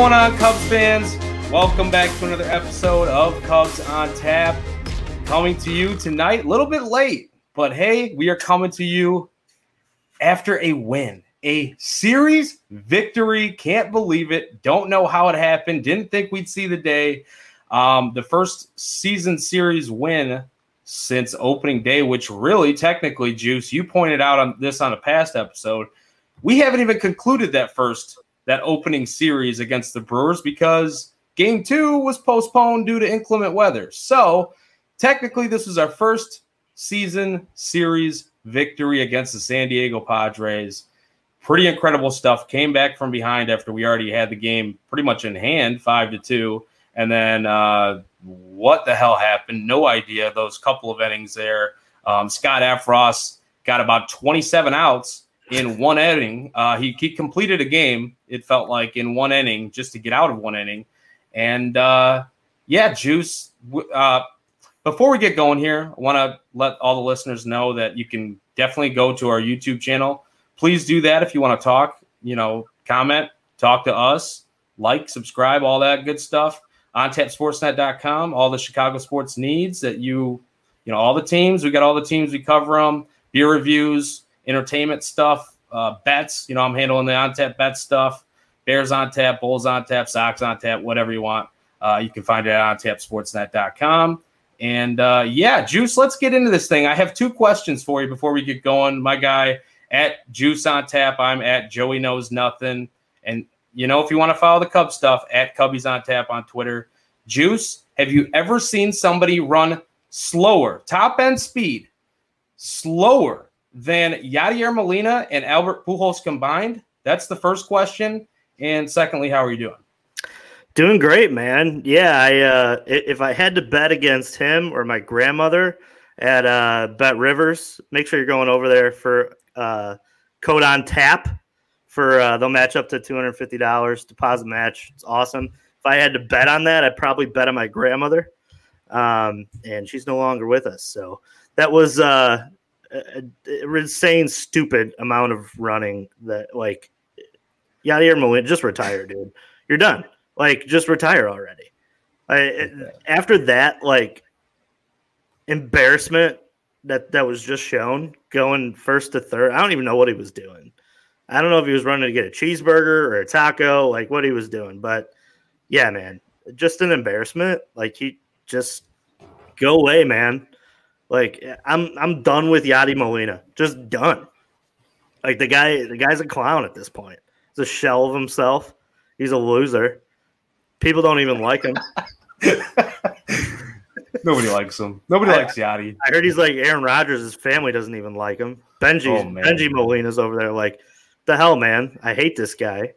going on, Cubs fans? Welcome back to another episode of Cubs on Tap. Coming to you tonight, a little bit late, but hey, we are coming to you after a win, a series victory. Can't believe it. Don't know how it happened. Didn't think we'd see the day. Um, the first season series win since opening day, which really technically, Juice, you pointed out on this on a past episode. We haven't even concluded that first that opening series against the Brewers because game two was postponed due to inclement weather. So technically, this was our first season series victory against the San Diego Padres. Pretty incredible stuff. Came back from behind after we already had the game pretty much in hand, five to two. And then uh, what the hell happened? No idea. Those couple of innings there. Um, Scott Effross got about 27 outs in one inning. Uh, he, he completed a game, it felt like, in one inning just to get out of one inning. And uh, yeah, Juice, uh, before we get going here, I want to let all the listeners know that you can definitely go to our YouTube channel. Please do that if you want to talk, you know, comment, talk to us, like, subscribe, all that good stuff on tapsportsnet.com, all the Chicago sports needs that you, you know, all the teams. We got all the teams. We cover them, beer reviews, entertainment stuff, uh, bets. You know, I'm handling the on tap bet stuff. Bears on tap, Bulls on tap, Sox on tap, whatever you want. Uh, you can find it at ontapsportsnet.com. And uh, yeah, Juice, let's get into this thing. I have two questions for you before we get going. My guy at Juice on Tap, I'm at Joey Knows Nothing. And you know, if you want to follow the Cub stuff, at Cubbies on Tap on Twitter. Juice, have you ever seen somebody run slower, top end speed, slower than Yadier Molina and Albert Pujols combined? That's the first question. And secondly, how are you doing? Doing great, man. Yeah, I uh, if I had to bet against him or my grandmother at uh, Bet Rivers, make sure you're going over there for uh, code on tap for uh, they'll match up to two hundred fifty dollars deposit match. It's awesome. If I had to bet on that, I'd probably bet on my grandmother, um, and she's no longer with us. So that was uh, a, a insane, stupid amount of running that like Yadier Molina just retire, dude. You're done. Like just retire already. I, after that, like embarrassment that that was just shown going first to third. I don't even know what he was doing. I don't know if he was running to get a cheeseburger or a taco, like what he was doing. But yeah, man, just an embarrassment. Like he just go away, man. Like I'm I'm done with Yadi Molina. Just done. Like the guy the guy's a clown at this point. He's a shell of himself. He's a loser. People don't even like him. Nobody likes him. Nobody I, likes Yadi. I heard he's like Aaron Rodgers. His family doesn't even like him. Bengie oh, Bengie Molina's over there like, the hell, man? I hate this guy.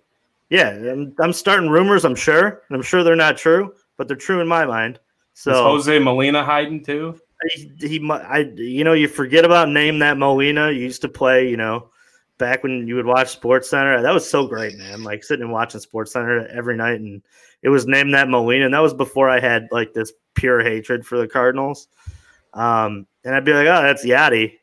Yeah, I'm, I'm starting rumors. I'm sure, and I'm sure they're not true, but they're true in my mind. So Is Jose Molina hiding too? He, he, I, you know, you forget about name that Molina. You used to play, you know, back when you would watch Sports Center. That was so great, man. Like sitting and watching Sports Center every night, and it was named that Molina, and that was before I had like this pure hatred for the Cardinals. Um, and I'd be like, oh, that's Yadi,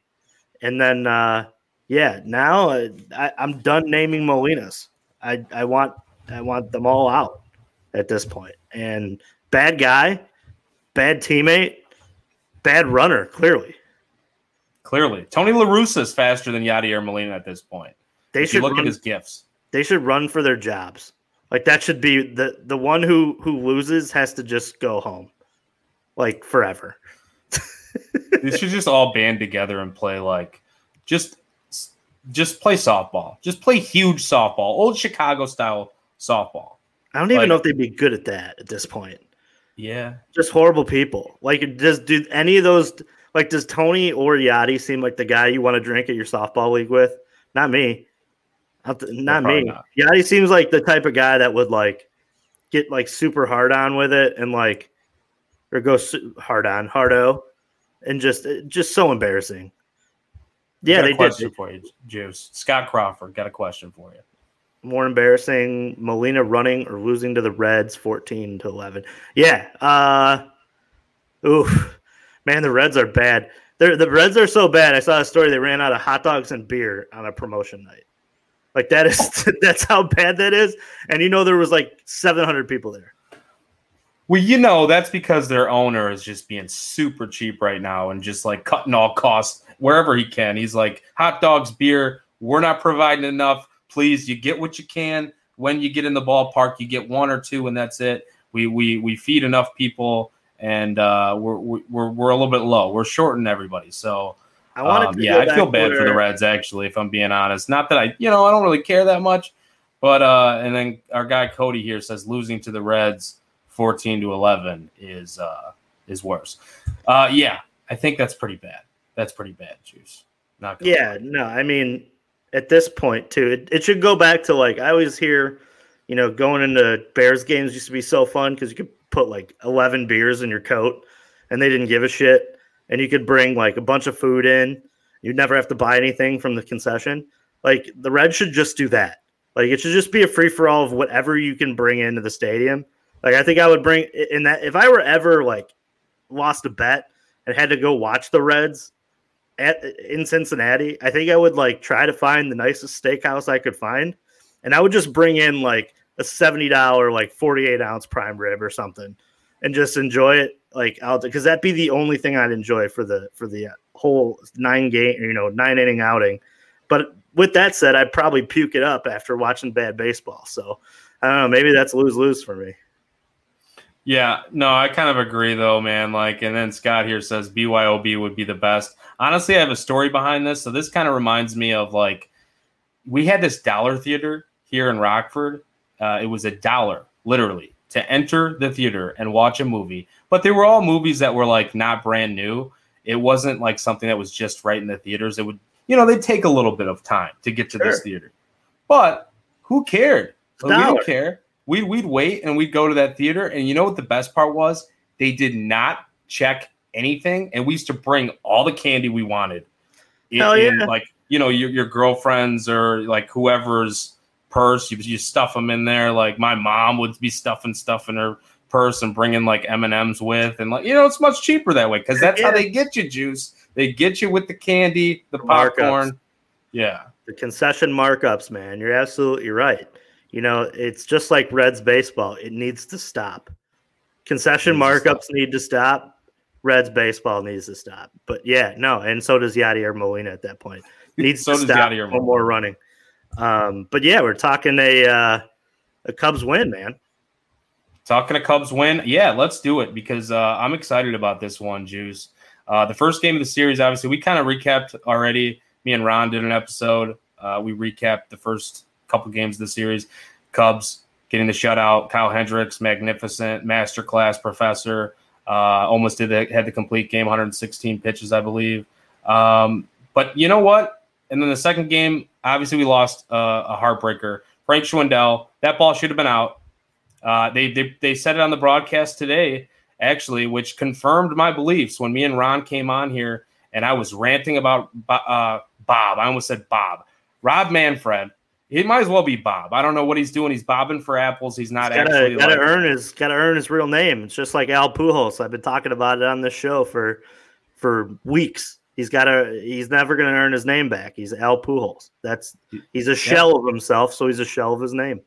and then uh, yeah, now uh, I, I'm done naming Molinas. I, I want I want them all out at this point. And bad guy, bad teammate, bad runner, clearly. Clearly. Tony La Russa is faster than Yadier Molina at this point. They if should look run, at his gifts. They should run for their jobs. Like that should be the the one who who loses has to just go home. Like forever. they should just all band together and play like just just play softball. Just play huge softball, old Chicago style softball. I don't even like, know if they'd be good at that at this point. Yeah, just horrible people. Like, does do any of those? Like, does Tony or Yadi seem like the guy you want to drink at your softball league with? Not me. Not, not me. Not. Yadi seems like the type of guy that would like get like super hard on with it and like or go hard on hardo and just uh, just so embarrassing. Yeah, they question did. for you, Juice. Scott Crawford got a question for you. More embarrassing, Molina running or losing to the Reds, fourteen to eleven. Yeah. Uh, oof, man, the Reds are bad. They're, the Reds are so bad. I saw a story they ran out of hot dogs and beer on a promotion night. Like that is that's how bad that is. And you know there was like 700 people there. Well, you know that's because their owner is just being super cheap right now and just like cutting all costs wherever he can. He's like hot dogs, beer. We're not providing enough. Please, you get what you can. When you get in the ballpark, you get one or two, and that's it. We we we feed enough people, and uh, we're we're we're a little bit low. We're shorting everybody. So I want um, yeah, I feel bad for the Reds actually, if I'm being honest. Not that I, you know, I don't really care that much, but uh, and then our guy Cody here says losing to the Reds 14 to 11 is uh is worse. Uh, yeah, I think that's pretty bad. That's pretty bad, juice. Not yeah, lie. no, I mean at this point too, it, it should go back to like I always hear, you know, going into Bears games used to be so fun because you could put like 11 beers in your coat and they didn't give a shit and you could bring like a bunch of food in. You'd never have to buy anything from the concession. Like the Reds should just do that. Like it should just be a free for all of whatever you can bring into the stadium. Like I think I would bring in that if I were ever like lost a bet and had to go watch the Reds at in Cincinnati, I think I would like try to find the nicest steakhouse I could find, and I would just bring in like a seventy dollar like forty eight ounce prime rib or something, and just enjoy it like out because that'd be the only thing I'd enjoy for the for the uh, whole nine game you know nine inning outing. But with that said, I'd probably puke it up after watching bad baseball. So I don't know, maybe that's lose lose for me. Yeah, no, I kind of agree though, man. Like, and then Scott here says BYOB would be the best. Honestly, I have a story behind this. So this kind of reminds me of like we had this dollar theater here in Rockford. Uh, it was a dollar, literally, to enter the theater and watch a movie. But they were all movies that were like not brand new. It wasn't like something that was just right in the theaters. It would, you know, they'd take a little bit of time to get to sure. this theater. But who cared? we don't care. We'd, we'd wait and we'd go to that theater. And you know what the best part was? They did not check anything. And we used to bring all the candy we wanted. In, Hell yeah. In, like, you know, your, your girlfriend's or like whoever's purse. You, you stuff them in there. Like my mom would be stuffing stuff in her purse and bringing like M and M's with, and like you know, it's much cheaper that way because that's yeah. how they get you juice. They get you with the candy, the popcorn. Markups. Yeah, the concession markups, man. You're absolutely right. You know, it's just like Reds baseball. It needs to stop. Concession markups stop. need to stop. Reds baseball needs to stop. But yeah, no, and so does Yadier Molina at that point. Needs so to stop. Yadier no more running. Um, but yeah, we're talking a uh, a Cubs win, man. Talking a Cubs win, yeah, let's do it because uh, I'm excited about this one, Juice. Uh, the first game of the series, obviously, we kind of recapped already. Me and Ron did an episode. Uh, we recapped the first couple games of the series. Cubs getting the shutout. Kyle Hendricks, magnificent masterclass professor. Uh, almost did the, had the complete game, 116 pitches, I believe. Um, but you know what? And then the second game, obviously, we lost uh, a heartbreaker. Frank Schwindel, that ball should have been out. Uh, they, they they said it on the broadcast today, actually, which confirmed my beliefs when me and Ron came on here and I was ranting about uh, Bob. I almost said Bob. Rob Manfred. He might as well be Bob. I don't know what he's doing. He's bobbing for apples. He's not he's gotta, actually gotta like, earn his gotta earn his real name. It's just like Al Pujols. I've been talking about it on this show for for weeks. He's got to. He's never going to earn his name back. He's Al Pujols. That's he's a shell yeah. of himself, so he's a shell of his name.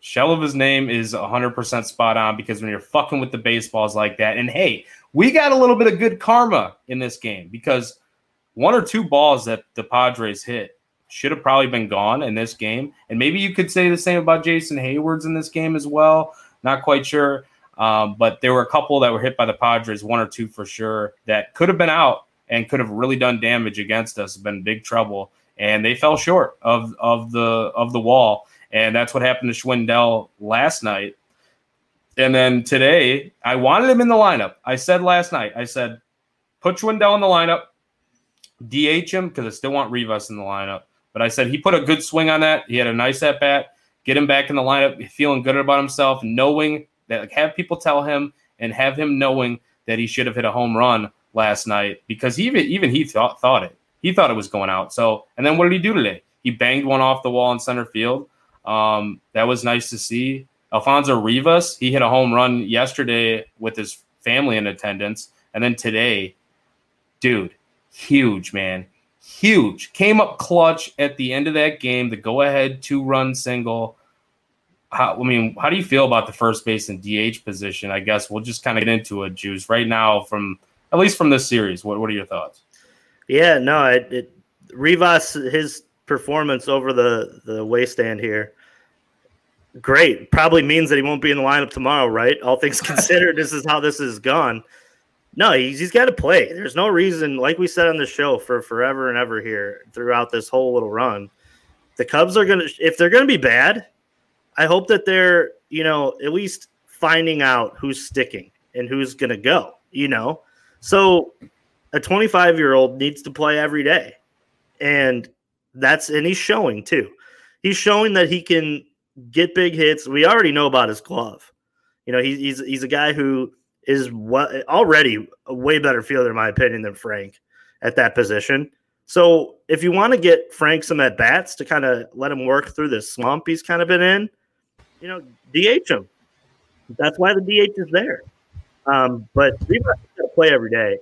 Shell of his name is 100% spot on because when you're fucking with the baseballs like that, and hey, we got a little bit of good karma in this game because one or two balls that the Padres hit should have probably been gone in this game. And maybe you could say the same about Jason Heyward's in this game as well. Not quite sure. Um, but there were a couple that were hit by the Padres, one or two for sure, that could have been out and could have really done damage against us, been big trouble. And they fell short of, of the of the wall. And that's what happened to Schwindel last night. And then today, I wanted him in the lineup. I said last night, I said, put Schwindel in the lineup, DH him because I still want Rivas in the lineup. But I said he put a good swing on that. He had a nice at bat. Get him back in the lineup, feeling good about himself, knowing that like, have people tell him and have him knowing that he should have hit a home run last night because even even he thought thought it. He thought it was going out. So and then what did he do today? He banged one off the wall in center field. Um, that was nice to see. Alfonso Rivas, he hit a home run yesterday with his family in attendance. And then today, dude, huge, man. Huge. Came up clutch at the end of that game, the go ahead two run single. How, I mean, how do you feel about the first base and DH position? I guess we'll just kind of get into it, Juice. Right now, from at least from this series, what, what are your thoughts? Yeah, no, it, it Rivas his performance over the the wasteland here great. Probably means that he won't be in the lineup tomorrow, right? All things considered, this is how this has gone. No, he's, he's got to play. There's no reason, like we said on the show for forever and ever here throughout this whole little run. The Cubs are going to, if they're going to be bad, I hope that they're, you know, at least finding out who's sticking and who's going to go, you know? So a 25 year old needs to play every day. And that's, and he's showing too. He's showing that he can get big hits. We already know about his glove. You know, he's he's, he's a guy who is what already a way better fielder, in my opinion, than Frank at that position. So if you want to get Frank some at bats to kind of let him work through this slump he's kind of been in, you know, DH him. That's why the DH is there. Um, but we got to play every day.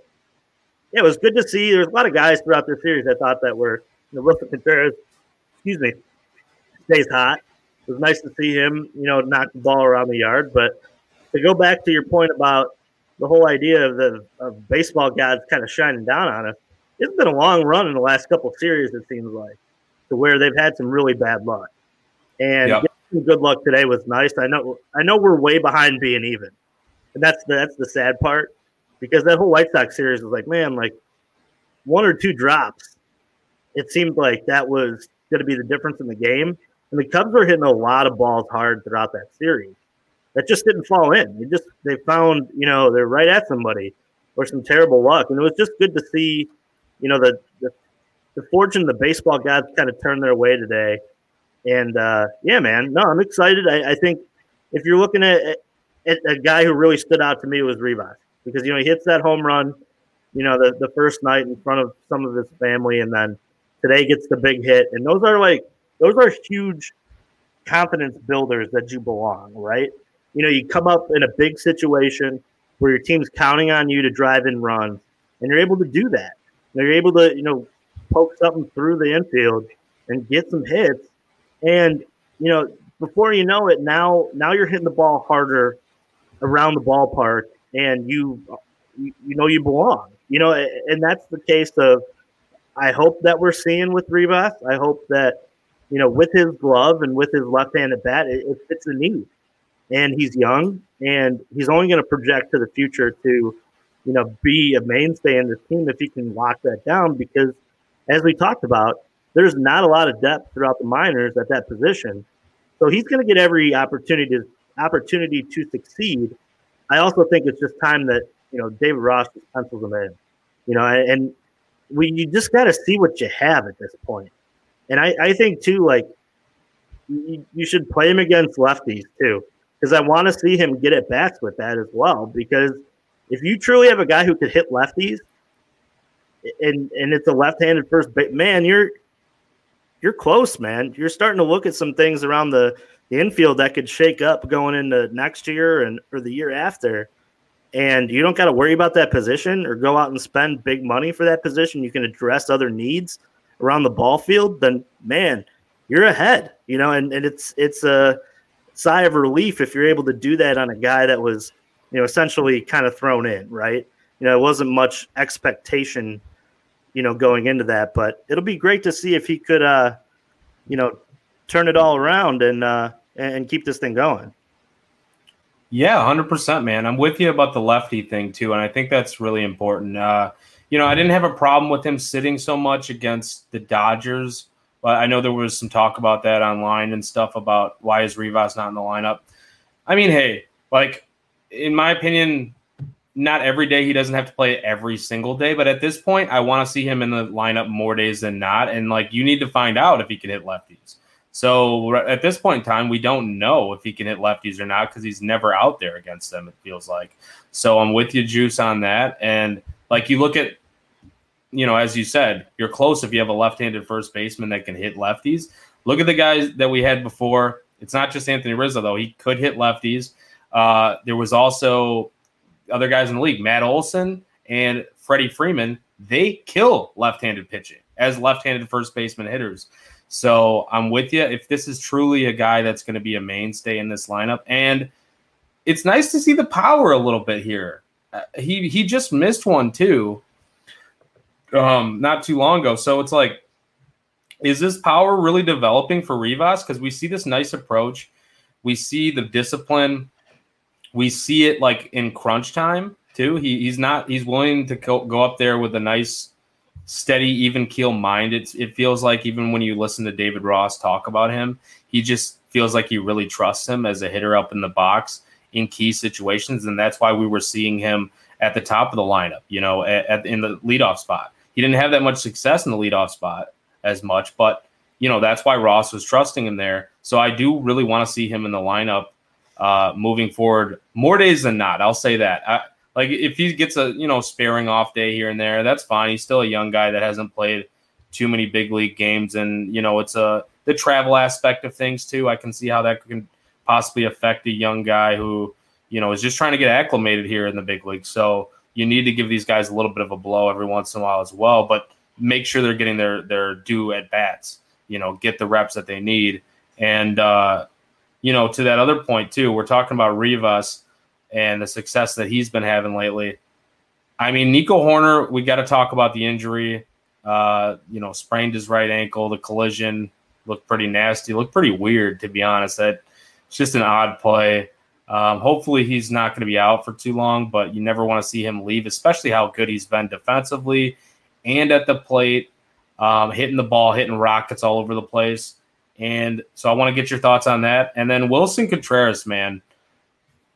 Yeah, it was good to see. There's a lot of guys throughout this series I thought that were you know, Willson Contreras, excuse me, stays hot. It was nice to see him, you know, knock the ball around the yard. But to go back to your point about the whole idea of the of baseball gods kind of shining down on us, it's been a long run in the last couple of series. It seems like to where they've had some really bad luck, and yep. good luck today was nice. I know I know we're way behind being even, and that's the, that's the sad part because that whole White Sox series was like, man, like one or two drops. It seemed like that was going to be the difference in the game. And the Cubs were hitting a lot of balls hard throughout that series. That just didn't fall in. They just they found, you know, they're right at somebody or some terrible luck. And it was just good to see, you know, the the, the fortune the baseball gods kind of turned their way today. And uh, yeah, man, no, I'm excited. I, I think if you're looking at, at, a guy who really stood out to me was Rivas because you know he hits that home run, you know, the, the first night in front of some of his family, and then today gets the big hit. And those are like those are huge confidence builders that you belong, right? You know, you come up in a big situation where your team's counting on you to drive and run, and you're able to do that. You're able to, you know, poke something through the infield and get some hits. And, you know, before you know it, now now you're hitting the ball harder around the ballpark and you you, know you belong. You know, and that's the case of I hope that we're seeing with Rivas. I hope that you know, with his glove and with his left-handed bat, it, it fits the need. And he's young, and he's only going to project to the future to, you know, be a mainstay in this team if he can lock that down. Because, as we talked about, there's not a lot of depth throughout the minors at that position. So he's going to get every opportunity to, opportunity to succeed. I also think it's just time that you know David Ross pencils him in. You know, and we you just got to see what you have at this point. And I, I think too, like you, you should play him against lefties too, because I want to see him get at bats with that as well. Because if you truly have a guy who could hit lefties, and and it's a left-handed first man, you're you're close, man. You're starting to look at some things around the, the infield that could shake up going into next year and or the year after. And you don't got to worry about that position or go out and spend big money for that position. You can address other needs around the ball field, then man, you're ahead. You know, and, and it's it's a sigh of relief if you're able to do that on a guy that was, you know, essentially kind of thrown in, right? You know, it wasn't much expectation, you know, going into that, but it'll be great to see if he could uh, you know, turn it all around and uh and keep this thing going. Yeah, 100%, man. I'm with you about the lefty thing too, and I think that's really important. Uh you know, I didn't have a problem with him sitting so much against the Dodgers, but I know there was some talk about that online and stuff about why is Rivas not in the lineup. I mean, hey, like in my opinion, not every day he doesn't have to play every single day, but at this point, I want to see him in the lineup more days than not. And like, you need to find out if he can hit lefties. So at this point in time, we don't know if he can hit lefties or not because he's never out there against them. It feels like. So I'm with you, Juice, on that. And like you look at you know, as you said, you're close if you have a left-handed first baseman that can hit lefties. Look at the guys that we had before. It's not just Anthony Rizzo though; he could hit lefties. Uh, there was also other guys in the league, Matt Olson and Freddie Freeman. They kill left-handed pitching. as left-handed first baseman hitters. So I'm with you. If this is truly a guy that's going to be a mainstay in this lineup, and it's nice to see the power a little bit here. Uh, he he just missed one too, um, not too long ago. So it's like, is this power really developing for Rivas? Because we see this nice approach, we see the discipline, we see it like in crunch time too. He, he's not he's willing to go, up there with a nice steady, even keel mind. It's it feels like even when you listen to David Ross talk about him, he just feels like he really trusts him as a hitter up in the box in key situations, and that's why we were seeing him at the top of the lineup. You know, at, at in the leadoff spot. He didn't have that much success in the leadoff spot as much, but you know that's why Ross was trusting him there. So I do really want to see him in the lineup uh, moving forward more days than not. I'll say that. I, like if he gets a you know sparing off day here and there, that's fine. He's still a young guy that hasn't played too many big league games, and you know it's a the travel aspect of things too. I can see how that can possibly affect a young guy who you know is just trying to get acclimated here in the big league. So you need to give these guys a little bit of a blow every once in a while as well, but make sure they're getting their their due at bats. You know, get the reps that they need, and uh, you know to that other point too. We're talking about Rivas and the success that he's been having lately. I mean, Nico Hoerner, we got to talk about the injury. Uh, you know, sprained his right ankle. The collision looked pretty nasty. Looked pretty weird, to be honest. That it's just an odd play. Um, hopefully, he's not going to be out for too long, but you never want to see him leave, especially how good he's been defensively and at the plate, um, hitting the ball, hitting rockets all over the place. And so I want to get your thoughts on that. And then Willson Contreras, man.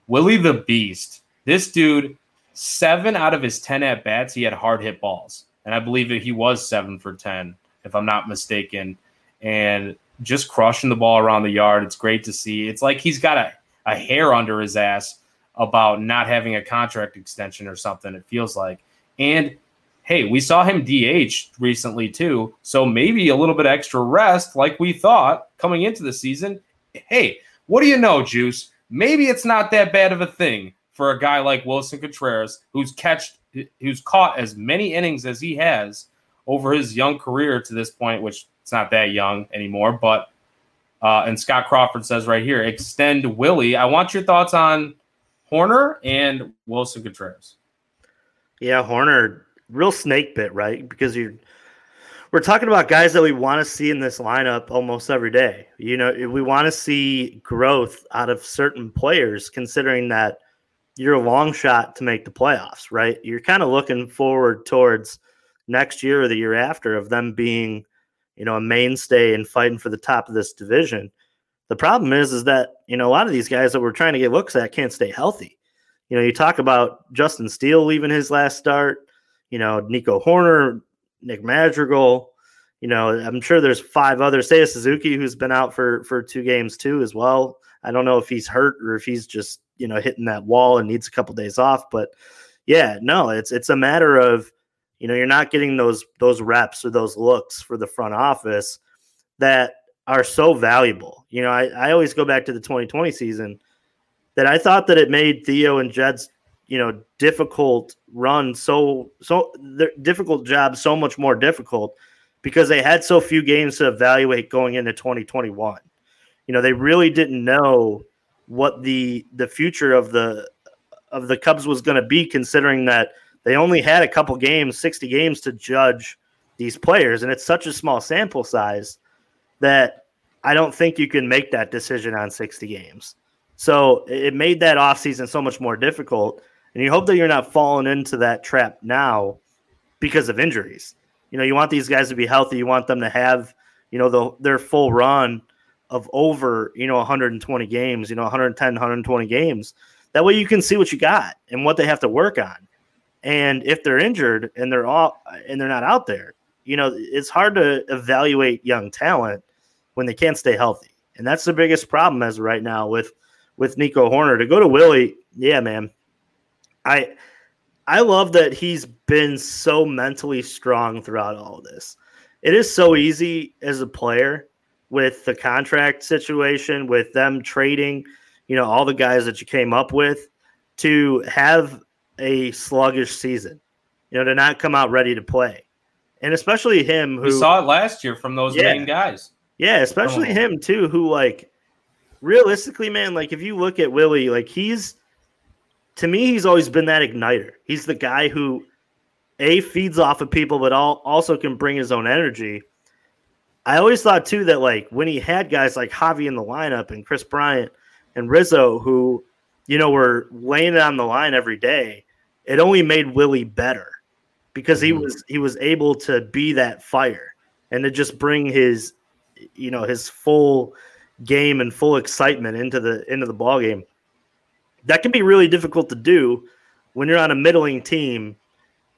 Willie the Beast. This dude, seven out of his 10 at bats, he had hard hit balls. And I believe that he was seven for 10, if I'm not mistaken. And just crushing the ball around the yard. It's great to see. It's like he's got a, a hair under his ass about not having a contract extension or something, it feels like. And hey, we saw him DH recently too. So maybe a little bit extra rest, like we thought coming into the season. Hey, what do you know, Juice? maybe it's not that bad of a thing for a guy like Willson Contreras, who's catched, who's caught as many innings as he has over his young career to this point, which it's not that young anymore. But uh, and Scott Crawford says right here, extend Willie. I want your thoughts on Hoerner and Willson Contreras. Yeah, Hoerner, real snake bit, right? Because you're we're talking about guys that we want to see in this lineup almost every day. You know, we want to see growth out of certain players, considering that you're a long shot to make the playoffs, right? You're kind of looking forward towards next year or the year after of them being, you know, a mainstay and fighting for the top of this division. The problem is, is that you know a lot of these guys that we're trying to get looks at can't stay healthy. You know, you talk about Justin Steele leaving his last start. You know, Nico Hoerner, Nick Madrigal. You know, I'm sure there's five others. Seiya Suzuki, who's been out for for two games too, as well. I don't know if he's hurt or if he's just you know hitting that wall and needs a couple days off. But yeah, no, it's it's a matter of you know you're not getting those those reps or those looks for the front office that are so valuable. You know, I, I always go back to the 2020 season that I thought that it made Theo and Jed's you know difficult run so so the difficult job so much more difficult because they had so few games to evaluate going into 2021 you know they really didn't know what the the future of the of the cubs was going to be considering that they only had a couple games 60 games to judge these players and it's such a small sample size that i don't think you can make that decision on 60 games so it made that offseason so much more difficult and you hope that you're not falling into that trap now because of injuries. You know, you want these guys to be healthy. You want them to have, you know, the, their full run of over, you know, 120 games, you know, 110, 120 games. That way you can see what you got and what they have to work on. And if they're injured and they're all and they're not out there, you know, it's hard to evaluate young talent when they can't stay healthy. And that's the biggest problem as right now with with Nico Hoerner. To go to Willie, yeah, man, I I love that he's been so mentally strong throughout all of this. It is so easy as a player with the contract situation, with them trading, you know, all the guys that you came up with to have a sluggish season, you know, to not come out ready to play. and especially him. Who we saw it last year from those Yeah. main guys. Yeah, especially him too, who like realistically, man, like if you look at Willie, like he's to me, he's always been that igniter. He's the guy who a feeds off of people, but all, also can bring his own energy. I always thought too that like when he had guys like Javi in the lineup and Kris Bryant and Rizzo, who you know were laying it on the line every day, it only made Willie better because he Mhm. was he was able to be that fire and to just bring his you know his full game and full excitement into the into the ball game. That can be really difficult to do when you're on a middling team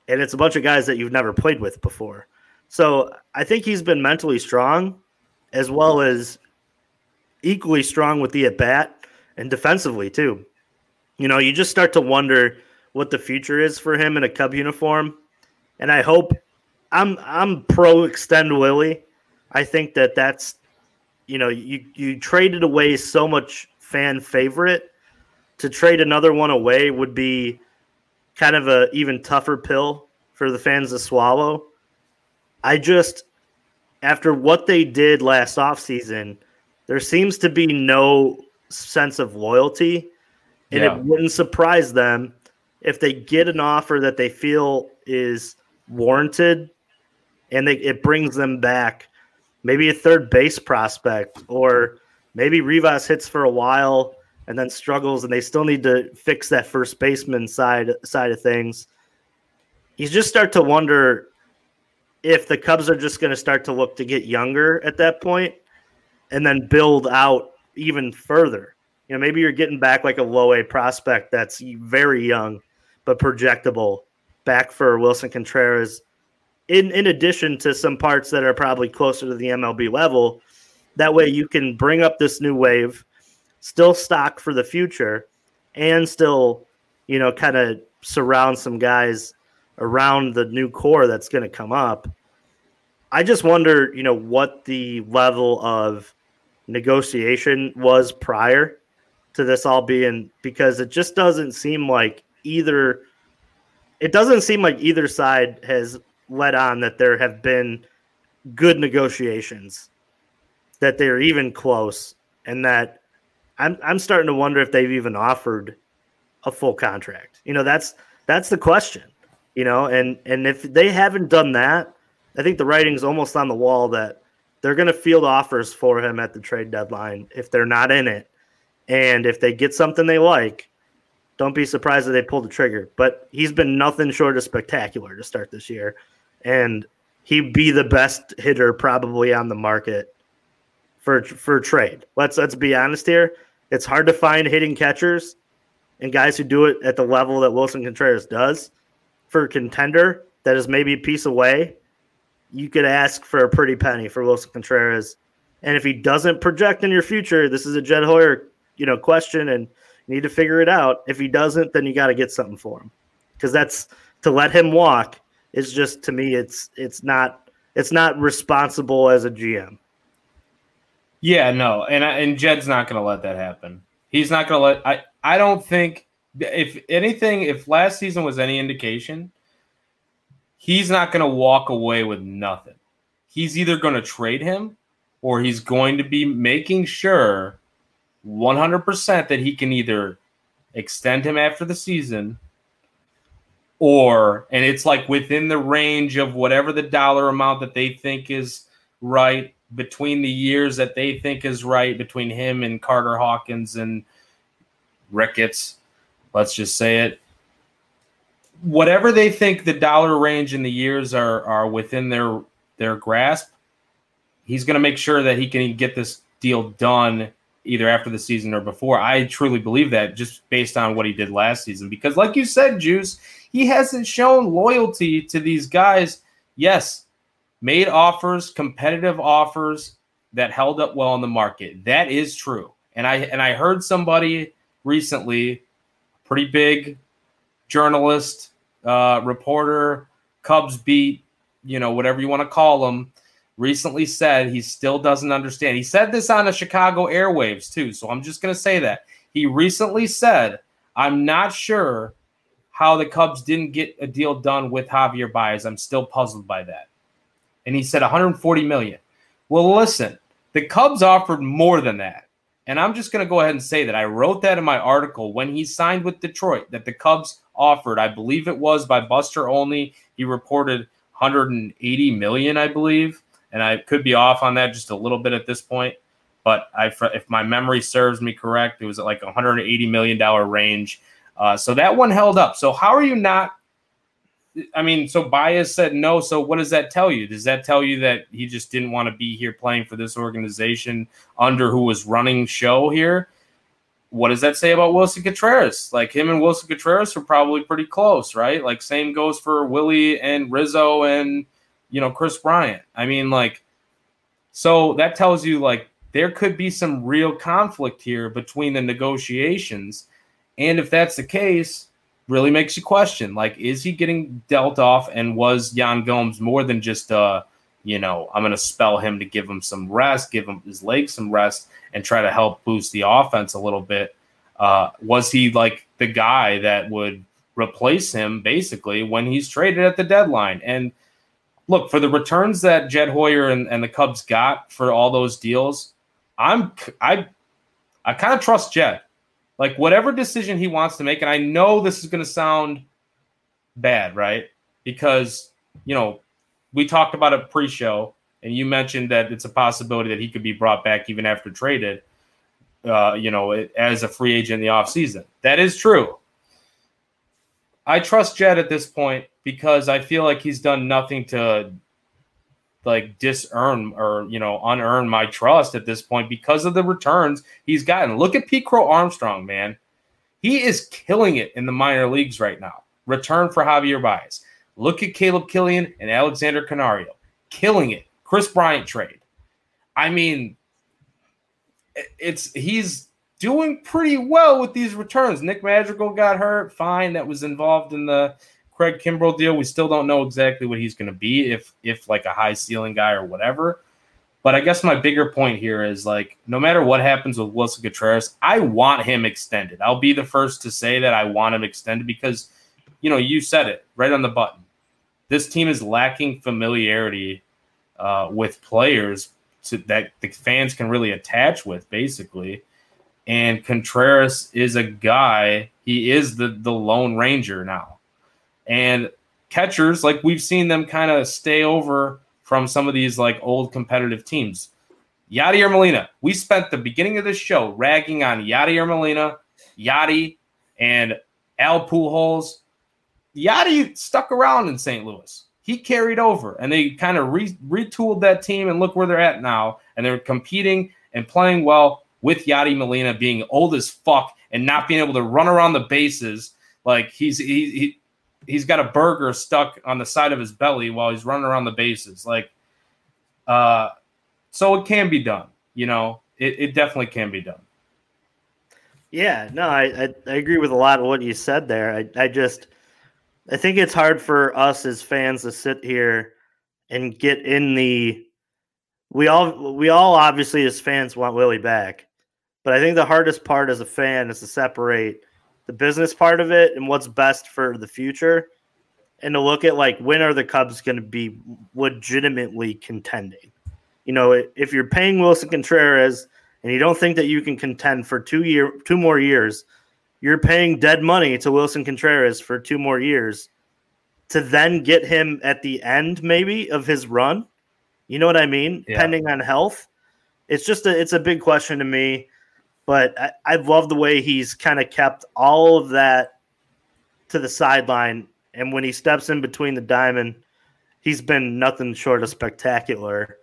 and it's a bunch of guys that you've never played with before. So I think he's been mentally strong as well as equally strong with the at bat and defensively too. You know, you just start to wonder what the future is for him in a Cub uniform. And I hope I'm I'm pro extend Willie. I think that that's you know you you traded away so much fan favorite to trade another one away would be kind of a even tougher pill for the fans to swallow. I just after what they did last offseason, there seems to be no sense of loyalty and Yeah. it wouldn't surprise them if they get an offer that they feel is warranted and they, it brings them back maybe a third base prospect or maybe Rivas hits for a while and then struggles and they still need to fix that first baseman side side of things you just start to wonder if the Cubs are just going to start to look to get younger at that point and then build out even further. You know, maybe you're getting back like a low A prospect that's very young but projectable back for Willson Contreras in in addition to some parts that are probably closer to the MLB level. That way you can bring up this new wave, still stock for the future and still, you know, kind of surround some guys around the new core that's going to come up. I just wonder, you know, what the level of negotiation was prior to this all being because it just doesn't seem like either it doesn't seem like either side has let on that there have been good negotiations that they're even close and that I'm I'm starting to wonder if they've even offered a full contract. You know, that's that's the question. You know, and and if they haven't done that, I think the writing's almost on the wall that they're going to field offers for him at the trade deadline if they're not in it. And if they get something they like, don't be surprised that they pull the trigger. But he's been nothing short of spectacular to start this year. And he'd be the best hitter probably on the market for for trade. Let's let's be honest here. It's hard to find hitting catchers and guys who do it at the level that Willson Contreras does. For a contender that is maybe a piece away, you could ask for a pretty penny for Willson Contreras. And if he doesn't project in your future, this is a Jed Hoyer, you know, question, and you need to figure it out. If he doesn't, then you got to get something for him, because that's to let him walk. Is just to me, it's it's not it's not responsible as a GM. Yeah, no, and I, and Jed's not going to let that happen. He's not going to let. I I don't think if anything, if last season was any indication, he's not going to walk away with nothing. He's either going to trade him, or he's going to be making sure, one hundred percent, that he can either extend him after the season, or and it's like within the range of whatever the dollar amount that they think is right between the years that they think is right between him and Carter Hawkins and Ricketts. Let's just say it. Whatever they think the dollar range in the years are are within their their grasp, he's going to make sure that he can get this deal done either after the season or before. I truly believe that just based on what he did last season because like you said, Juice, he hasn't shown loyalty to these guys. Yes, made offers, competitive offers that held up well in the market. That is true. And I and I heard somebody recently, pretty big journalist, uh, reporter, Cubs beat, you know, whatever you want to call him, recently said he still doesn't understand. He said this on the Chicago airwaves too. So I'm just going to say that. He recently said, I'm not sure how the Cubs didn't get a deal done with Javier Baez. I'm still puzzled by that. and he said 140 million. Well, listen, the Cubs offered more than that. And I'm just going to go ahead and say that I wrote that in my article when he signed with Detroit that the Cubs offered, I believe it was by Buster Olney, He reported 180 million, I believe, and I could be off on that just a little bit at this point. But I, if my memory serves me correct, it was like 180 million dollar range. Uh, so that one held up. So how are you not I mean, so Baez said no. So what does that tell you? Does that tell you that he just didn't want to be here playing for this organization under who was running show here? What does that say about Willson Contreras? Like him and Willson Contreras are probably pretty close, right? Like same goes for Willie and Rizzo and you know Kris Bryant. I mean, like, so that tells you like there could be some real conflict here between the negotiations, and if that's the case really makes you question like is he getting dealt off? And was Yan Gomes more than just uh you know I'm going to spell him to give him some rest give him his legs some rest and try to help boost the offense a little bit? Uh was he like the guy that would replace him basically when he's traded at the deadline? And look for the returns that Jed Hoyer and, and the Cubs got for all those deals I'm I I kind of trust Jed like whatever decision he wants to make, and I know this is going to sound bad, right? Because you know we talked about it pre-show, and you mentioned that it's a possibility that he could be brought back even after traded. Uh, you know, as a free agent in the offseason. That is true. I trust Jed at this point because I feel like he's done nothing to like disearn or you know unearn my trust at this point because of the returns he's gotten. Look at Pete Crow Armstrong, man. He is killing it in the minor leagues right now. Return for Javier Baez. Look at Caleb Killian and Alexander Canario. Killing it. Kris Bryant trade. I mean, it's he's doing pretty well with these returns. Nick Madrigal got hurt. Fine, that was involved in the Craig Kimbrel deal. We still don't know exactly what he's going to be, if if like a high ceiling guy or whatever. But I guess my bigger point here is like, no matter what happens with Willson Contreras, I want him extended. I'll be the first to say that I want him extended because, you know, you said it right on the button. This team is lacking familiarity uh, with players to, that the fans can really attach with, basically. And Contreras is a guy. He is the the Lone Ranger now. And catchers, like we've seen them kind of stay over from some of these like old competitive teams. Yadier Molina, we spent the beginning of this show ragging on Yadier Molina, Yadi, and Al Pujols. Yadi stuck around in St. Louis. He carried over, and they kind of re- retooled that team, and look where they're at now. And they're competing and playing well with Yadi Molina being old as fuck and not being able to run around the bases. Like he's he, he he's got a burger stuck on the side of his belly while he's running around the bases. Like, uh, so it can be done. You know, it, it definitely can be done. Yeah, no, I, I, I agree with a lot of what you said there. I, I just I think it's hard for us as fans to sit here and get in the we all we all obviously as fans want Willie back. But I think the hardest part as a fan is to separate the business part of it and what's best for the future and to look at like when are the Cubs going to be legitimately contending. You know, if you're paying Willson Contreras and you don't think that you can contend for two year two more years, you're paying dead money to Willson Contreras for two more years to then get him at the end maybe of his run. You know what I mean? Yeah. Pending on health. It's just a it's a big question to me. But I, I love the way he's kind of kept all of that to the sideline. And when he steps in between the diamond, he's been nothing short of spectacular,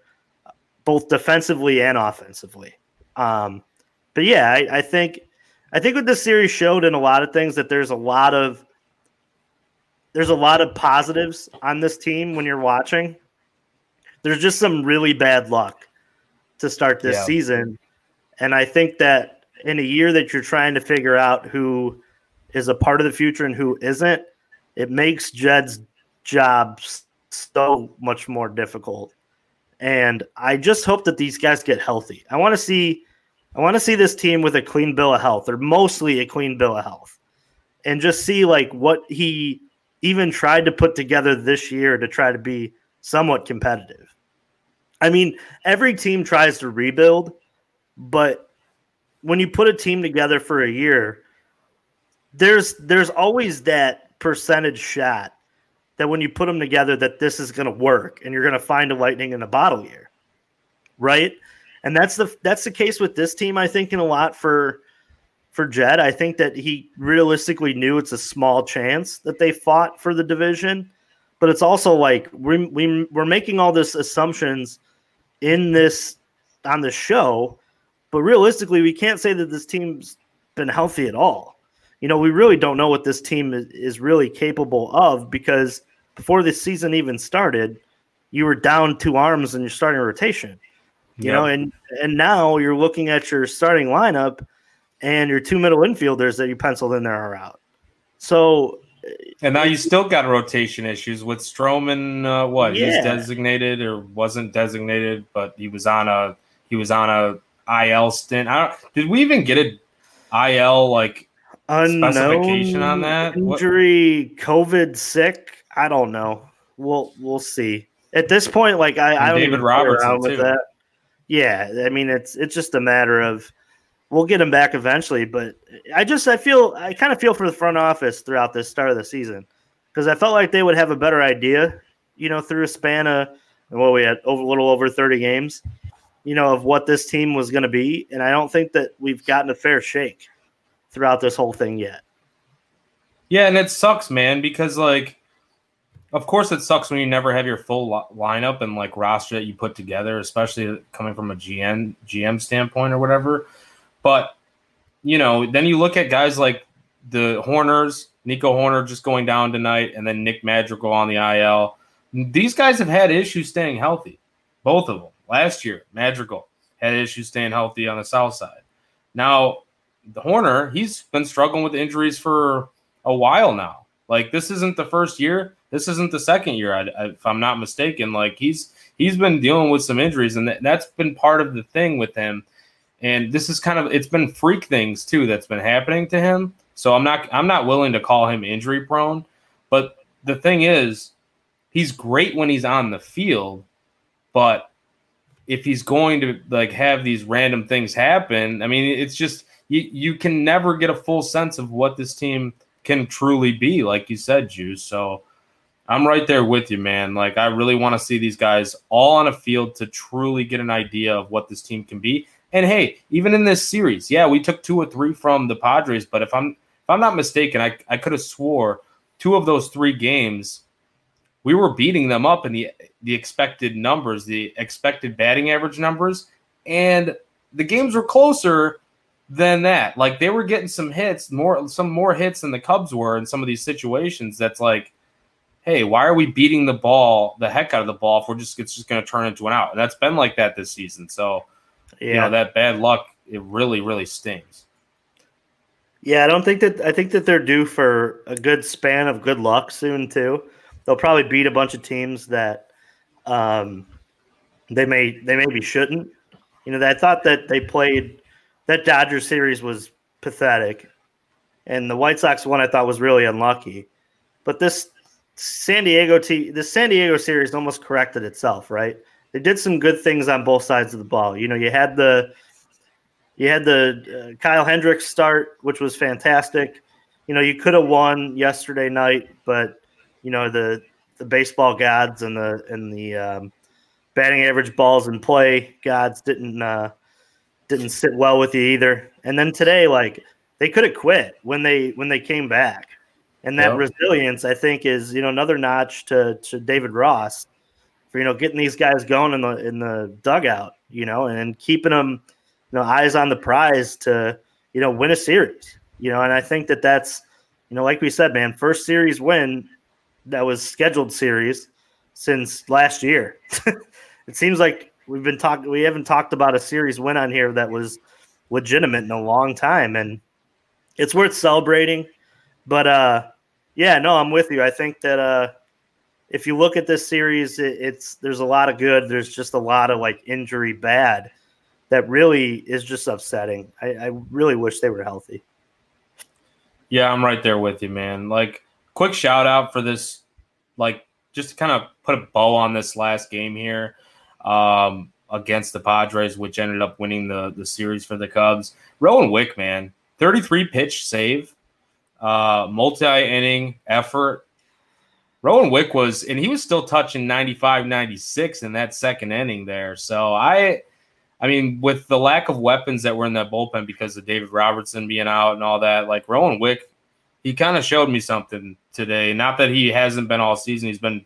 both defensively and offensively. Um, but yeah, I, I think I think what this series showed in a lot of things that there's a lot of there's a lot of positives on this team when you're watching. There's just some really bad luck to start this yeah. season. And I think that in a year that you're trying to figure out who is a part of the future and who isn't, it makes Jed's job so much more difficult. And I just hope that these guys get healthy. I want to see I want to see this team with a clean bill of health or mostly a clean bill of health. And just see like what he even tried to put together this year to try to be somewhat competitive. I mean, every team tries to rebuild, but when you put a team together for a year, there's there's always that percentage shot that when you put them together that this is going to work and you're going to find a lightning in a bottle year. Right? And that's the that's the case with this team I think in a lot for for Jed. I think that he realistically knew it's a small chance that they fought for the division, but it's also like we we we're making all this assumptions in this on the show, but realistically, we can't say that this team's been healthy at all. You know, we really don't know what this team is, is really capable of because before the season even started, you were down two arms in your starting rotation. You yep. know, and and now you're looking at your starting lineup and your two middle infielders that you penciled in there are out. So and now you still got rotation issues with Stroman. Uh, what yeah. he's designated or wasn't designated, but he was on a he was on a IL stint. I don't, did we even get a IL like Unknown specification on that injury? What? COVID sick? I don't know. We'll we'll see. At this point, like I, I don't David Robertson with that. Yeah, I mean it's it's just a matter of we'll get him back eventually. But I just I feel I kind of feel for the front office throughout the start of the season because I felt like they would have a better idea, you know, through a span of well we had over, a little over thirty games, you know, of what this team was going to be, and I don't think that we've gotten a fair shake throughout this whole thing yet. Yeah, and it sucks, man, because like. Of course, it sucks when you never have your full lineup and like roster that you put together, especially coming from a GM GM standpoint or whatever. But you know, then you look at guys like the Hoerners, Nico Hoerner just going down tonight, and then Nick Madrigal on the IL. These guys have had issues staying healthy, both of them. Last year, Madrigal had issues staying healthy on the south side. Now, the Hoerner, he's been struggling with injuries for a while now. Like this isn't the first year. This isn't the second year, I, I, if I'm not mistaken. Like he's he's been dealing with some injuries, and that, that's been part of the thing with him and this is kind of it's been freak things too that's been happening to him. So I'm not I'm not willing to call him injury prone, but the thing is, he's great when he's on the field, but if he's going to like have these random things happen, I mean, it's just you you can never get a full sense of what this team can truly be, like you said, Juice. So I'm right there with you, man. Like I really want to see these guys all on a field to truly get an idea of what this team can be. And hey, even in this series, yeah, we took two or three from the Padres, but if I'm if I'm not mistaken, I, I could have swore two of those three games we were beating them up in the the expected numbers, the expected batting average numbers, and the games were closer than that. Like they were getting some hits, more some more hits than the Cubs were in some of these situations. That's like, hey, why are we beating the ball, the heck out of the ball, if we're just it's just going to turn into an out? And that's been like that this season. So yeah. you know that bad luck it really really stings. Yeah, I don't think that I think that they're due for a good span of good luck soon too. They'll probably beat a bunch of teams that um, they may they maybe shouldn't. You know, I thought that they played that Dodgers series was pathetic, and the White Sox one I thought was really unlucky. But this San Diego t- the San Diego series almost corrected itself, right? they did some good things on both sides of the ball. You know, you had the you had the uh, Kyle Hendricks start, which was fantastic. You know, you could have won yesterday night, but you know the the baseball gods and the and the um, batting average balls in play gods didn't uh, didn't sit well with you either. And then today, like they could have quit when they when they came back, and that yep. resilience I think is you know another notch to to David Ross for you know getting these guys going in the in the dugout, you know, and keeping them, you know, eyes on the prize to you know win a series, you know, and I think that that's you know like we said, man, first series win that was scheduled series since last year. it seems like we've been talking we haven't talked about a series win on here that was legitimate in a long time and it's worth celebrating but uh yeah no i'm with you i think that uh if you look at this series, it, it's there's a lot of good. There's just a lot of like injury bad that really is just upsetting. I, I really wish they were healthy. Yeah, I'm right there with you, man. Like, quick shout out for this, like, just to kind of put a bow on this last game here. um, against the Padres, which ended up winning the the series for the Cubs. Rowan Wick, man, 33 pitch save, uh, multi inning effort. Rowan Wick was, and he was still touching 95, 96 in that second inning there. So I, I mean, with the lack of weapons that were in that bullpen because of David Robertson being out and all that, like Rowan Wick, he kind of showed me something today. Not that he hasn't been all season; he's been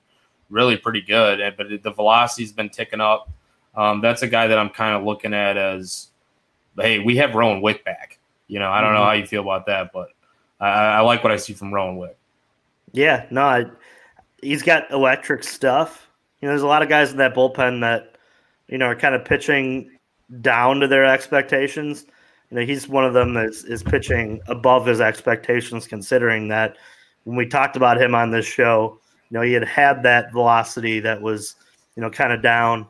really pretty good, but the velocity's been ticking up. Um, that's a guy that I'm kind of looking at as, hey, we have Rowan Wick back. You know, I don't mm-hmm. know how you feel about that, but I, I, like what I see from Rowan Wick. Yeah, no, I, he's got electric stuff. You know, there's a lot of guys in that bullpen that, you know, are kind of pitching down to their expectations. You know, he's one of them that is, pitching above his expectations, considering that when we talked about him on this show, you know, he had had that velocity that was, you know, kind of down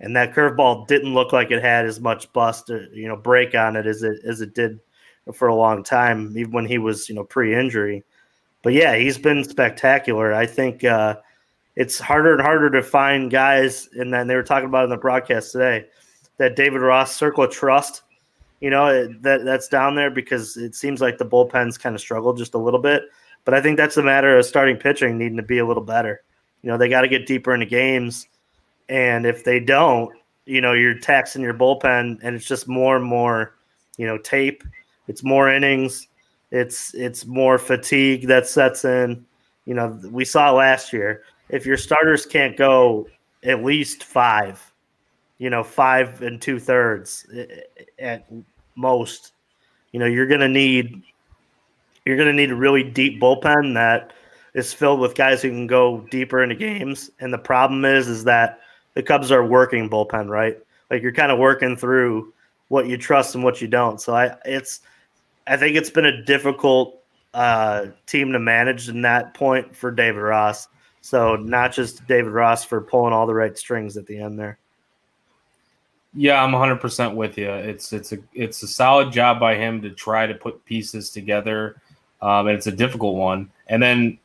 and that curveball didn't look like it had as much bust, uh, you know, break on it as it as it did for a long time, even when he was, you know, pre-injury. But yeah, he's been spectacular. I think uh, it's harder and harder to find guys, and then they were talking about in the broadcast today that David Ross circle of trust, you know, that that's down there because it seems like the bullpens kind of struggled just a little bit. But I think that's a matter of starting pitching needing to be a little better. You know, they got to get deeper into games and if they don't, you know, you're taxing your bullpen and it's just more and more, you know, tape. It's more innings. It's it's more fatigue that sets in. You know, we saw last year. If your starters can't go at least five, you know, five and two thirds eh, eh, at most, you know, you're gonna need you're gonna need a really deep bullpen that is filled with guys who can go deeper into games. And the problem is, is that the Cubs are working bullpen, right? Like you're kind of working through what you trust and what you don't. So I it's I think it's been a difficult uh, team to manage in that point for David Ross. So not just David Ross for pulling all the right strings at the end there. Yeah, I'm 100% with you. It's it's a it's a solid job by him to try to put pieces together, um, and it's a difficult one. And then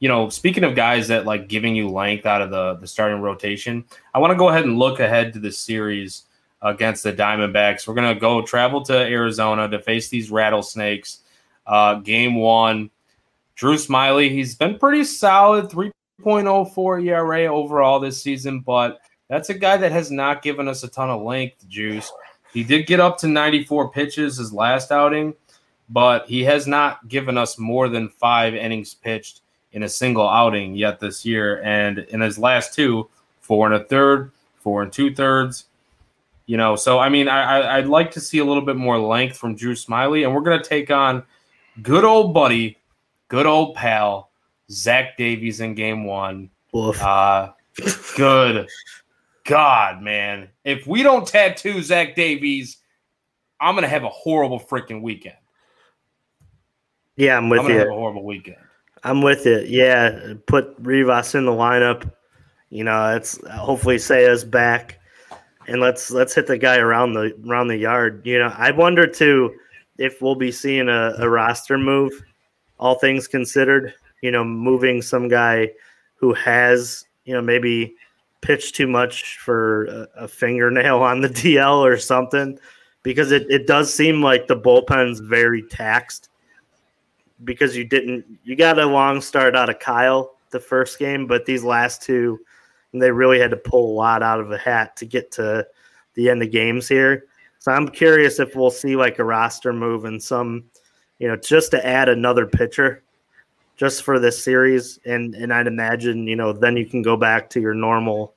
you know, speaking of guys that like giving you length out of the the starting rotation, I want to go ahead and look ahead to the series against the Diamondbacks. We're gonna go travel to Arizona to face these rattlesnakes. Uh, game one, Drew Smyly. he's been pretty solid, 3.04 ERA overall this season, but that's a guy that has not given us a ton of length juice. He did get up to 94 pitches his last outing, but he has not given us more than five innings pitched in a single outing yet this year. And in his last two, four and a third, four and two thirds. You know, so I mean, I, I'd like to see a little bit more length from Drew Smyly, and we're going to take on good old buddy, good old pal, Zach Davies in game one. Uh, good God, man. If we don't tattoo Zach Davies, I'm going to have a horrible freaking weekend. Yeah, I'm with I'm you. Have a horrible weekend. I'm with it. Yeah, put Rivas in the lineup. You know, it's hopefully Seiya's back, and let's let's hit the guy around the around the yard. You know, I wonder too if we'll be seeing a, a roster move. All things considered, you know, moving some guy who has you know maybe pitched too much for a, a fingernail on the DL or something, because it, it does seem like the bullpen's very taxed because you didn't you got a long start out of Kyle the first game, but these last two they really had to pull a lot out of a hat to get to the end of games here. So I'm curious if we'll see like a roster move and some, you know, just to add another pitcher just for this series. And and I'd imagine, you know, then you can go back to your normal,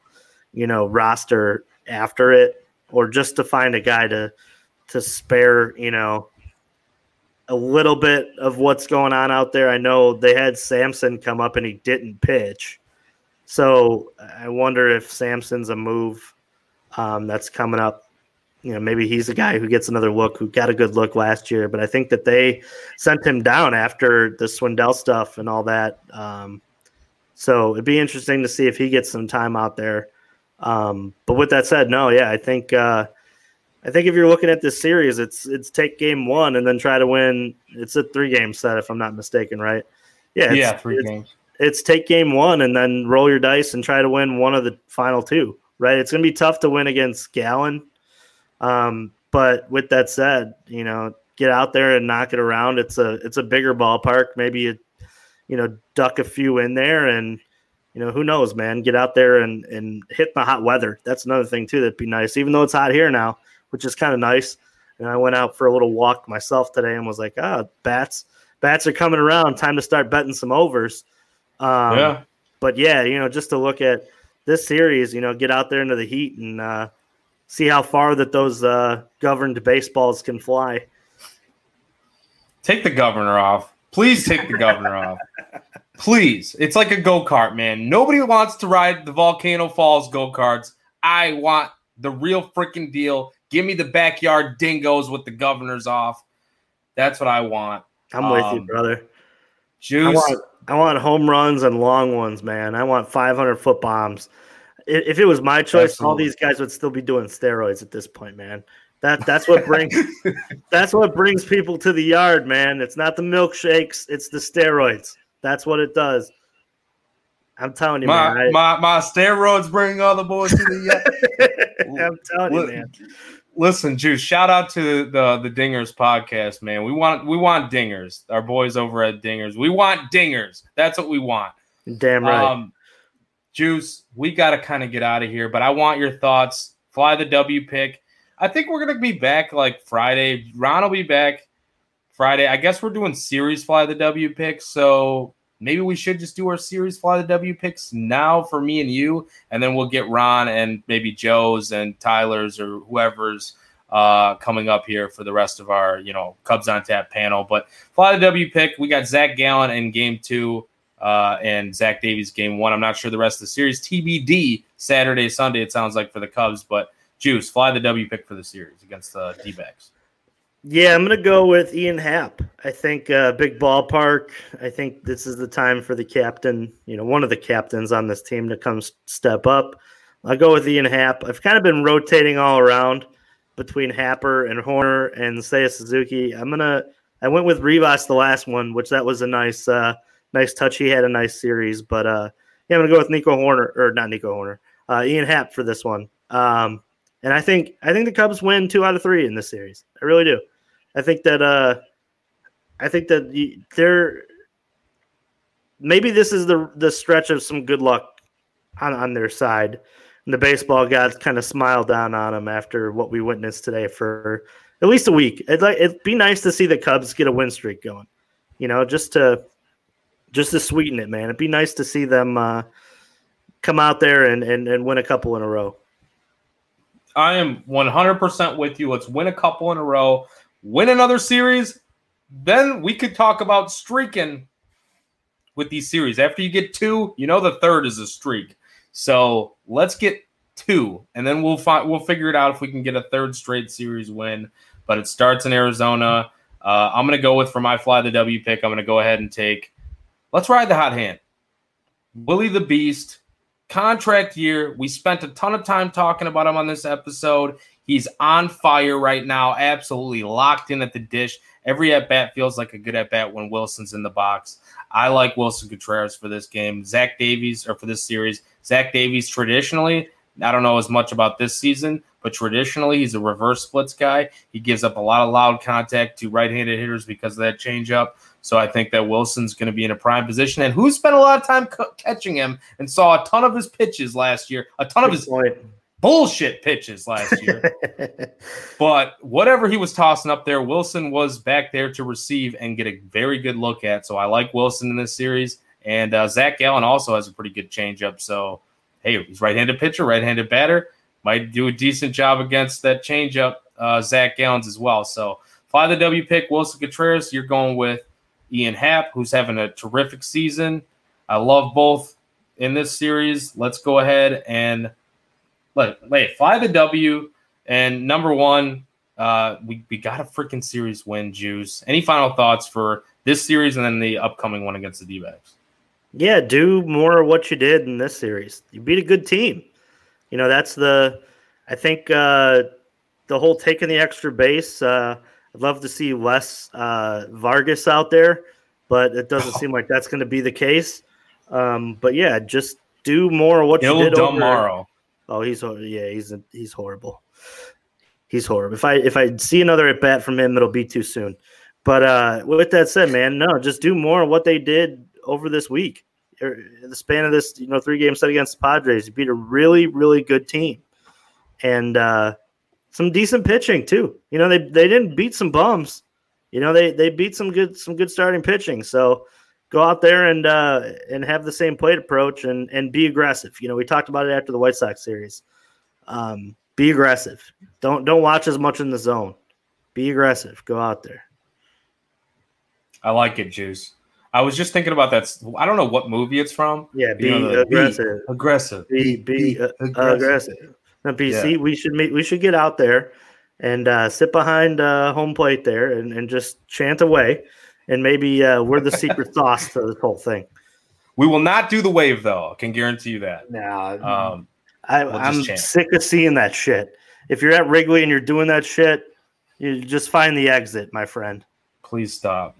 you know, roster after it, or just to find a guy to to spare, you know, a little bit of what's going on out there. I know they had Sampson come up and he didn't pitch. So I wonder if Sampson's a move um, that's coming up. You know, maybe he's a guy who gets another look, who got a good look last year. But I think that they sent him down after the Swindell stuff and all that. Um, so it'd be interesting to see if he gets some time out there. Um, but with that said, no, yeah, I think uh, – I think if you're looking at this series, it's it's take game one and then try to win. It's a three game set, if I'm not mistaken, right? Yeah, yeah, three it's, games. It's take game one and then roll your dice and try to win one of the final two. right? It's going to be tough to win against Gallen. Um, but with that said, you know, get out there and knock it around. It's a it's a bigger ballpark. Maybe you, you know, duck a few in there and you know, who knows, man? Get out there and and hit the hot weather. That's another thing too that'd be nice. Even though it's hot here now, which is kind of nice. And I went out for a little walk myself today and was like, ah, bats, bats are coming around. Time to start betting some overs. Um, yeah. But yeah, you know, just to look at this series, you know, get out there into the heat and uh, see how far that those uh, governed baseballs can fly. Take the governor off. Please take the governor off. Please. It's like a go kart, man. Nobody wants to ride the Volcano Falls go karts. I want the real freaking deal. Give me the backyard dingoes with the governors off. That's what I want. I'm um, with you, um, brother. Juice. I want, I want home runs and long ones, man. I want 500 foot bombs. If it was my choice, Absolutely. all these guys would still be doing steroids at this point, man. That that's what brings that's what brings people to the yard, man. It's not the milkshakes, it's the steroids. That's what it does. I'm telling you, my, man. I, my my steroids bring all the boys to the yard. I'm telling you, man. Listen, Juice, shout out to the the Dingers podcast, man. We want we want dingers. Our boys over at Dingers. We want dingers. That's what we want. Damn right. Um, Juice, we got to kind of get out of here, but I want your thoughts. Fly the W pick. I think we're gonna be back like Friday. Ron will be back Friday. I guess we're doing series fly the W picks, so maybe we should just do our series fly the W picks now for me and you, and then we'll get Ron and maybe Joe's and Tyler's or whoever's uh, coming up here for the rest of our you know Cubs on tap panel. But fly the W pick. We got Zach Gallen in game two. Uh, and Zach Davies game one. I'm not sure the rest of the series. TBD Saturday, Sunday. It sounds like for the Cubs, but Juice, fly the W pick for the series against the D backs. Yeah, I'm going to go with Ian Happ. I think uh, big ballpark. I think this is the time for the captain, you know, one of the captains on this team to come step up. I'll go with Ian Happ. I've kind of been rotating all around between Happer and Hoerner and Seiya Suzuki. I'm gonna. I went with Rivas the last one, which that was a nice, uh, nice touch. He had a nice series, but uh, yeah, I'm gonna go with Nico Hoerner or not Nico Hoerner, uh, Ian Happ for this one. Um, and I think I think the Cubs win two out of three in this series. I really do. I think that uh, I think that they're maybe this is the the stretch of some good luck on on their side. And the baseball gods kind of smiled down on them after what we witnessed today for at least a week. It'd like it'd be nice to see the Cubs get a win streak going. You know, just to just to sweeten it, man. It'd be nice to see them uh, come out there and, and and win a couple in a row. I am 100% with you. Let's win a couple in a row, win another series. Then we could talk about streaking with these series. After you get two, you know the third is a streak. So let's get two, and then we'll find we'll figure it out if we can get a third straight series win. But it starts in Arizona. Uh, I'm gonna go with for my fly the W pick. I'm gonna go ahead and take. Let's ride the hot hand. Hmm. Willie the Beast contract year. We spent a ton of time talking about him on this episode. He's on fire right now, absolutely locked in at the dish. Every at bat feels like a good at bat when Willson's in the box. I like Willson Contreras for this game. Zach Davies, or for this series, Zach Davies traditionally, I don't know as much about this season, but traditionally he's a reverse splits guy. He gives up a lot of loud contact to right handed hitters because of that changeup. So I think that Willson's going to be in a prime position. And who spent a lot of time catching him and saw a ton of his pitches last year, a ton of his bullshit pitches last year. but whatever he was tossing up there, Willson was back there to receive and get a very good look at. So I like Willson in this series. And uh, Zach Gallen also has a pretty good changeup. So, hey, he's right handed pitcher, right handed batter. Might do a decent job against that changeup, uh, Zach Gallen's as well. So, fly the W pick, Willson Contreras. You're going with Ian Happ, who's having a terrific season. I love both in this series. Let's go ahead and let wait fly the W. And number one, uh, we we got a freaking series win, Juice. Any final thoughts for this series and then the upcoming one against the D-backs? Yeah, do more of what you did in this series. You beat a good team. You know that's the. I think uh, the whole taking the extra base. Uh, I'd love to see less uh, Vargas out there, but it doesn't seem like that's going to be the case. Um, but yeah, just do more of what you did over, Oh, he's yeah, he's he's horrible. He's horrible. If I if I see another at bat from him, it'll be too soon. But uh, with that said, man, no, just do more of what they did over this week. Er, in the span of this, you know, three game set against the Padres, you beat a really, really good team, and uh, some decent pitching too. You know, they they didn't beat some bums. You know, they they beat some good some good starting pitching. So go out there and uh, and have the same plate approach and and be aggressive. You know, we talked about it after the White Sox series. Um, be aggressive. Don't don't watch as much in the zone. Be aggressive. Go out there. I like it, Juice. I was just thinking about that. I don't know what movie it's from. Yeah, be you know, aggressive. Be aggressive. Be be, be aggressive. aggressive. Now, BC, yeah. we should meet, we should get out there and uh, sit behind uh, home plate there and, and just chant away, and maybe uh, we're the secret sauce to this whole thing. We will not do the wave though. I can guarantee you that. No, um, I, we'll I'm sick of seeing that shit. If you're at Wrigley and you're doing that shit, you just find the exit, my friend. Please stop.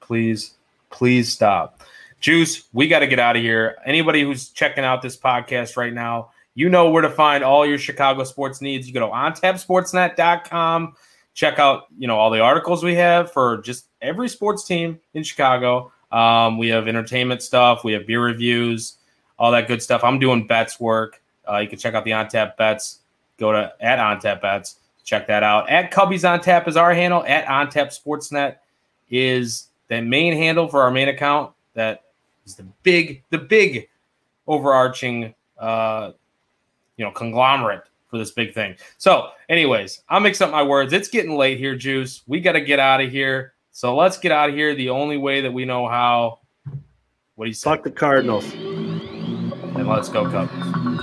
Please, please stop. Juice, we got to get out of here. Anybody who's checking out this podcast right now, you know where to find all your Chicago sports needs. You go to ontapsportsnet.com. Check out, you know, all the articles we have for just every sports team in Chicago. Um, we have entertainment stuff. We have beer reviews, all that good stuff. I'm doing bets work. Uh, you can check out the on tap bets. Go to at on tap bets. Check that out. At Cubbies on tap is our handle. At on tap sportsnet is the main handle for our main account. That is the big, the big overarching uh, you know conglomerate for this big thing. So, anyways, I'll mix up my words. It's getting late here, Juice. We got to get out of here. So let's get out of here the only way that we know how. What do you say? Fuck the Cardinals. And let's go, Cubs.